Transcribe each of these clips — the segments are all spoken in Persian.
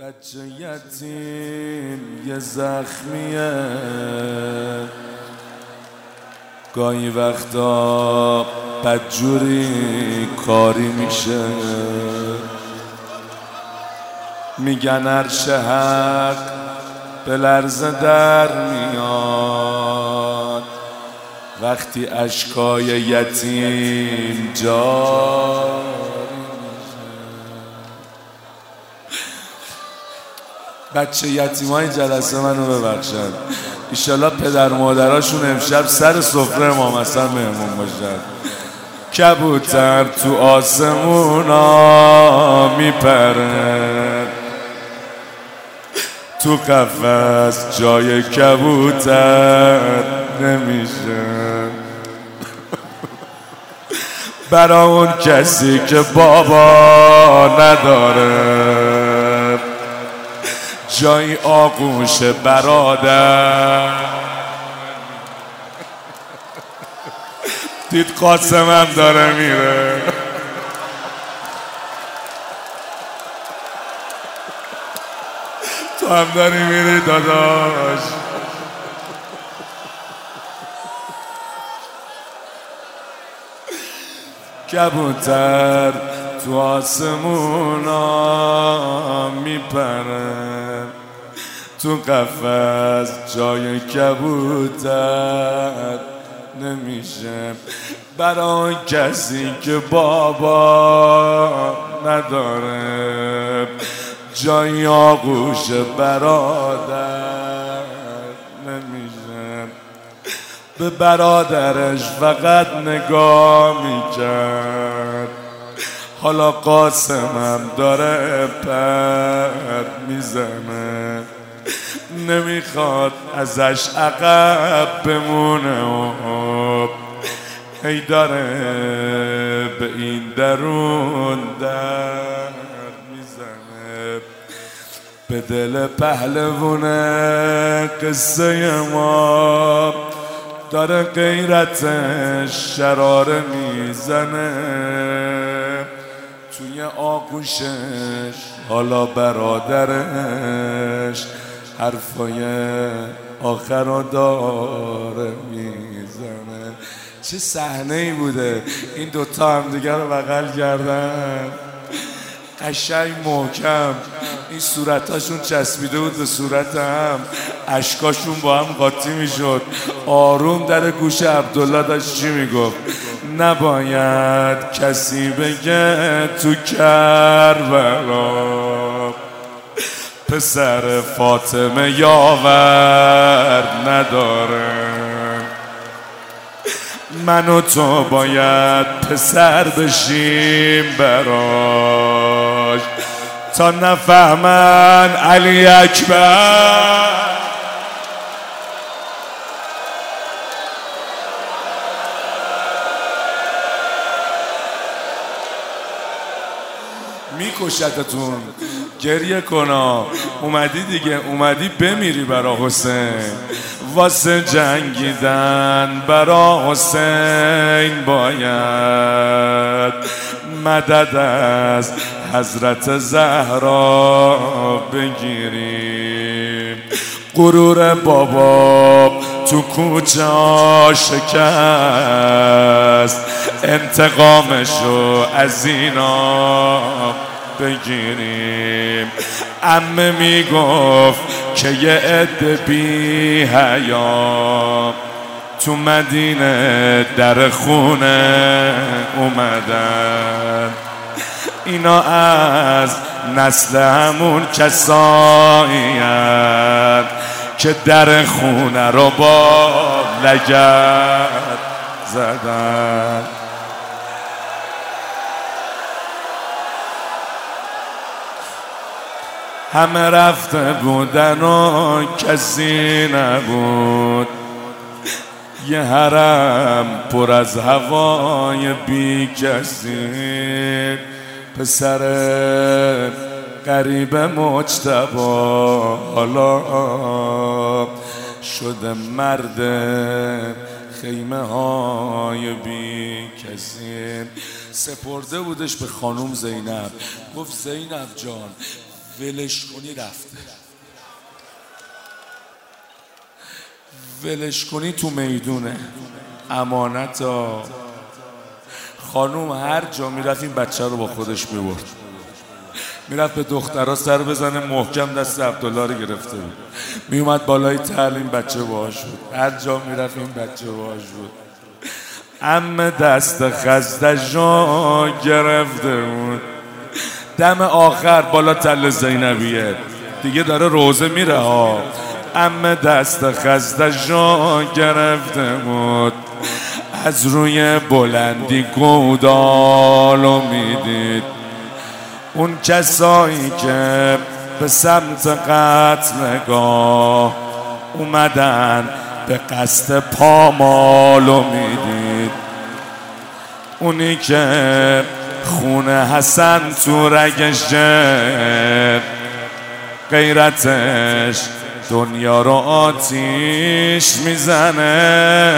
بچه یتیم یه زخمیه. گاهی وقتا بدجوری کاری میشه. میگن عرش حق به لرزه در میاد. وقتی اشکای یتیم جا بچه یتیم های جلسه منو ببخشن. ایشالا پدر مادراشون امشب سر سفره ما مثلا مهمون باشن. کبوتر تو آسمونا میپره. تو قفس جای کبوتر نمیشه. برا اون کسی که بابا نداره. جای آغوش برادر. دید قاسمم داره میره. تو هم داری میری داداش. کبوتر تو آسمونا میپره. تو قفس جای کبوتر نمیشه. برای کسی که بابا نداره. جای آغوش برادر نمیشه. به برادرش فقط نگاه می‌کرد. حالا قاسمم داره پر می‌زنه. نمی‌خواد ازش عقب بمونه و هی داره به این درون در می‌زنه. به دل پهلوونه قصه ما داره غیرتش شراره می‌زنه. توی آغوشش حالا برادرش حرفای آخر رو داره می‌زنه. چه صحنه ای بوده. این دوتا هم دیگر رو بغل کردن. قشنگ محکم. این صورتاشون چسبیده بود به صورت هم. اشکاشون با هم قاطی می‌شد. آروم در گوش عبدالله داشت چی می‌گفت؟ نباید کسی بگه تو کربلا پسر فاطمه یاور نداره. من و تو باید پسر بشیم براش. تا نفهمن علی اکبر. میکشتتون. گریه کنا اومدی دیگه اومدی بمیری برا حسین. واسه جنگیدن برا حسین باید مدد از حضرت زهرا بگیریم. غرور بابا تو کوچه شکست. انتقامشو از اینا بگیریم. امه می‌گفت که یه عده بی تو مدینه در خونه اومدن. اینا از نسل همون کسایی که در خونه رو با لگت زدن. همه رفته بودن و کسی نبود. یه حرم پر از هوای بی کسی. پسر قریب مجتبا حالا شده مرد خیمه های بی کسی. سپرده بودش به خانوم زینب. گفت زینب جان ولش کنی رفته. ولش کنی تو می‌دونه. امانت ها. خانوم هر جا می‌رفت این بچه رو با خودش می‌برد. می‌رفت به دخترها سر بزنه محکم دست عبدالله رو گرفته بود. میومد بالای تعلیم بچه باش بود. هر جا می‌رفت این بچه باش بود. ام دست خزده گرفته بود. دم آخر بالا تل زینبیه. دیگه داره روزه میره ها. ام دست خزده گرفته بود. از روی بلندی گودالو می‌دید. اون کسایی که به سمت قتل نگاه اومدن به قصد پامالو می‌دید. اونی که خونه حسن تو رگشه غیرتش دنیا رو آتیش می‌زنه.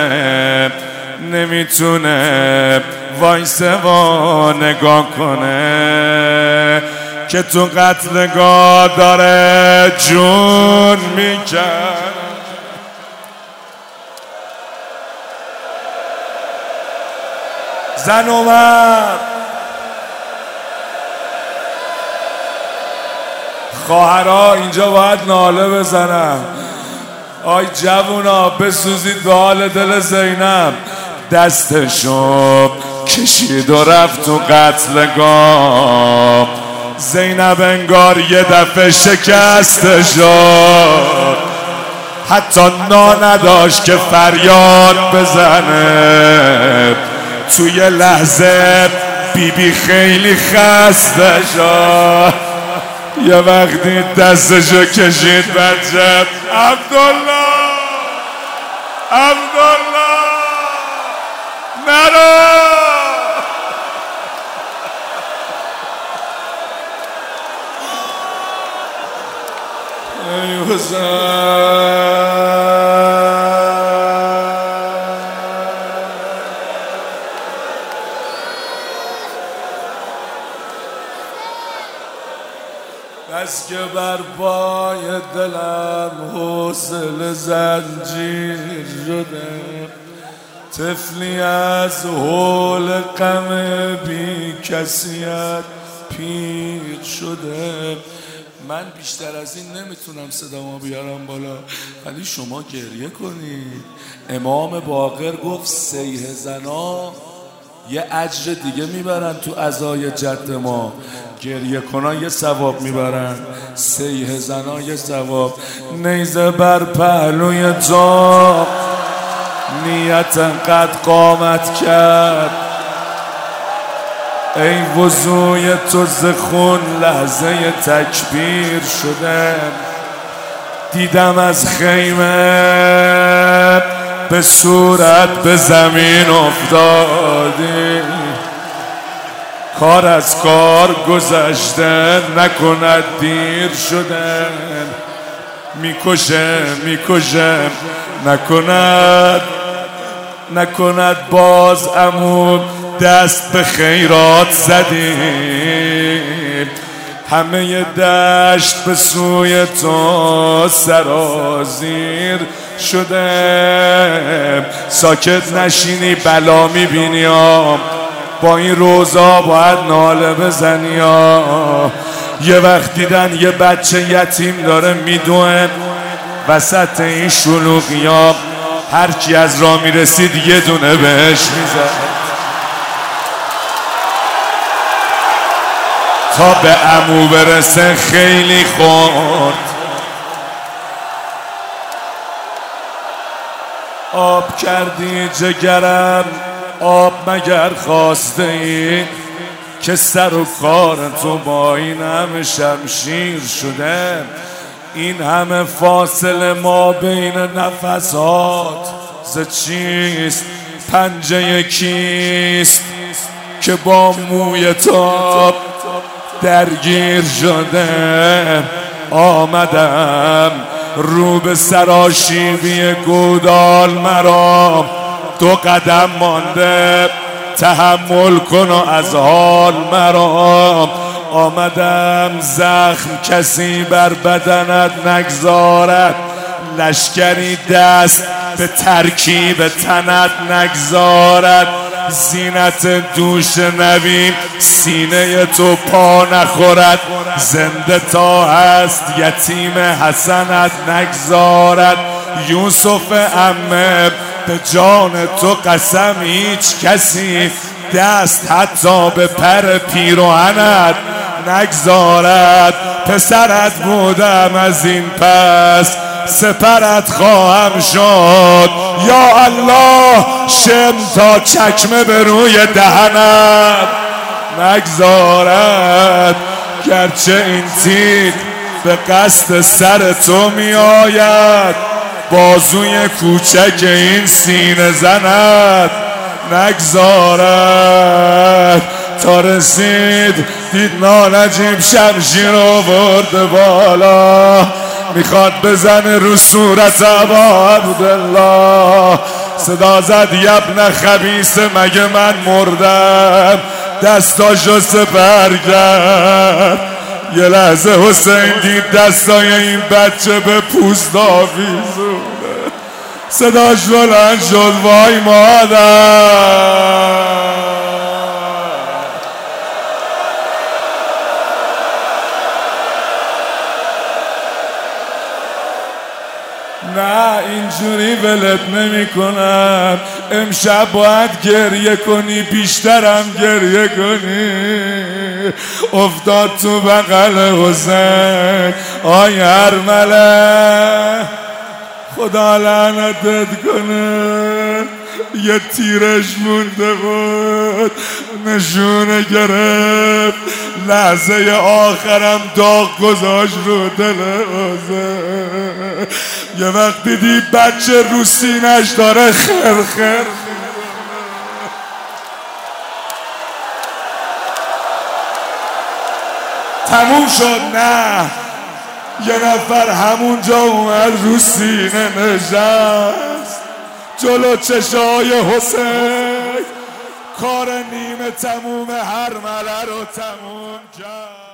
نمی‌تونه وایسه و نگاه کنه که تو قتلگاه داره جون میکن زن و خواهرها اینجا باید ناله بزنم. آی جوونا بسوزید به حال دل زینب. دستشو کشید و رفت تو قتلگاه زینب انگار یه دفعه شکسته شد. حتی نا نداشت که فریاد بزنه. توی لحظه بیبی بی خیلی خسته شد. یه وقتی دستشو کشید بچه عبدالله! عبدالله! نرو! ای بس که بر پای دلم حوصل زنجیر شده. طفلی از حول غم بی کسیت پیر شده. من بیشتر از این نمی‌تونم صدامو بیارم بالا. ولی شما گریه کنید. امام باقر گفت سیه زنا یه اجر دیگه می‌برن تو ازای جد ما. گریه کنا یه ثواب می‌برن. سیه زنا یه ثواب. نیزه بر پهلوی تو نیت قد قامت کرد. ای وضوی تو زخون لحظه تکبیر شده. دیدم از خیمه به صورت به زمین افتادی. کار از کار گذشته نکند دیر شده می‌کشه می‌کشه نکند نکند باز امون دست به خیرات زدیم. همه دشت به سوی تو سرازیر شده. ساکت نشینی بلا می‌بینی با این روزا باید ناله بزنی یه وقت دیدن یه بچه یتیم داره میدوه وسط این شلوغی ها. هر کی از راه می‌رسید یه دونه بهش می‌زد تا به امو برسه خیلی خورد. آب کردی جگرم. آب مگر خواسته ای که سر و کار تو با این همه شمشیر شده؟ این همه فاصله ما بین نفسات ز چیست؟ پنجه کیست که با موی تاب درگیر شده؟ آمدم رو به سراشیبی گودال مرا. دو قدم مانده تحمل کن و از حال مرا آمدم زخم کسی بر بدنت نگذارد لشکری دست به ترکیب تنت نگذارد. زینت دوش نبی سینه تو پا نخورد. زنده تا هست یتیم حسنت نگذارد. یوسف امه به جان تو قسم هیچ کسی. دست حتی به پر پیروهنت نگذارد. پسرت بودم از این پس سپرت خواهم شد. یا الله شم تا چکمه به روی دهنت نگذارد. گرچه این تیر به قصد سر تو می آید بازوی کوچک این سینه زند نگذارد. تا رسید دید نانجیب شمشیر آورده بالا. می‌خواد بزنه رو صورت ابا عبدالله. صدا زد یبن مگه من مردم؟ دستاشو سپر کرد. یه لحظه حسین دید دستای این بچه به پوست آویزونه صداش بلند شد وای مادر. نه اینجوری ولت نمی کنم امشب باید گریه کنی بیشترم گریه کنی. افتاد تو بغل حسین. آی ارمله خدا لعنتت کنه. یه تیرش مونده بود نشونه گرفت. لحظه آخرم داغ گذاشت رو دل یه وقت دیدی بچه رو سینش داره خر خر؟ تموم شد نه. یه نفر همونجا اومد رو سینه نشست. جلو چشای حسین. کار نیمه تموم هر مله رو تموم کرد.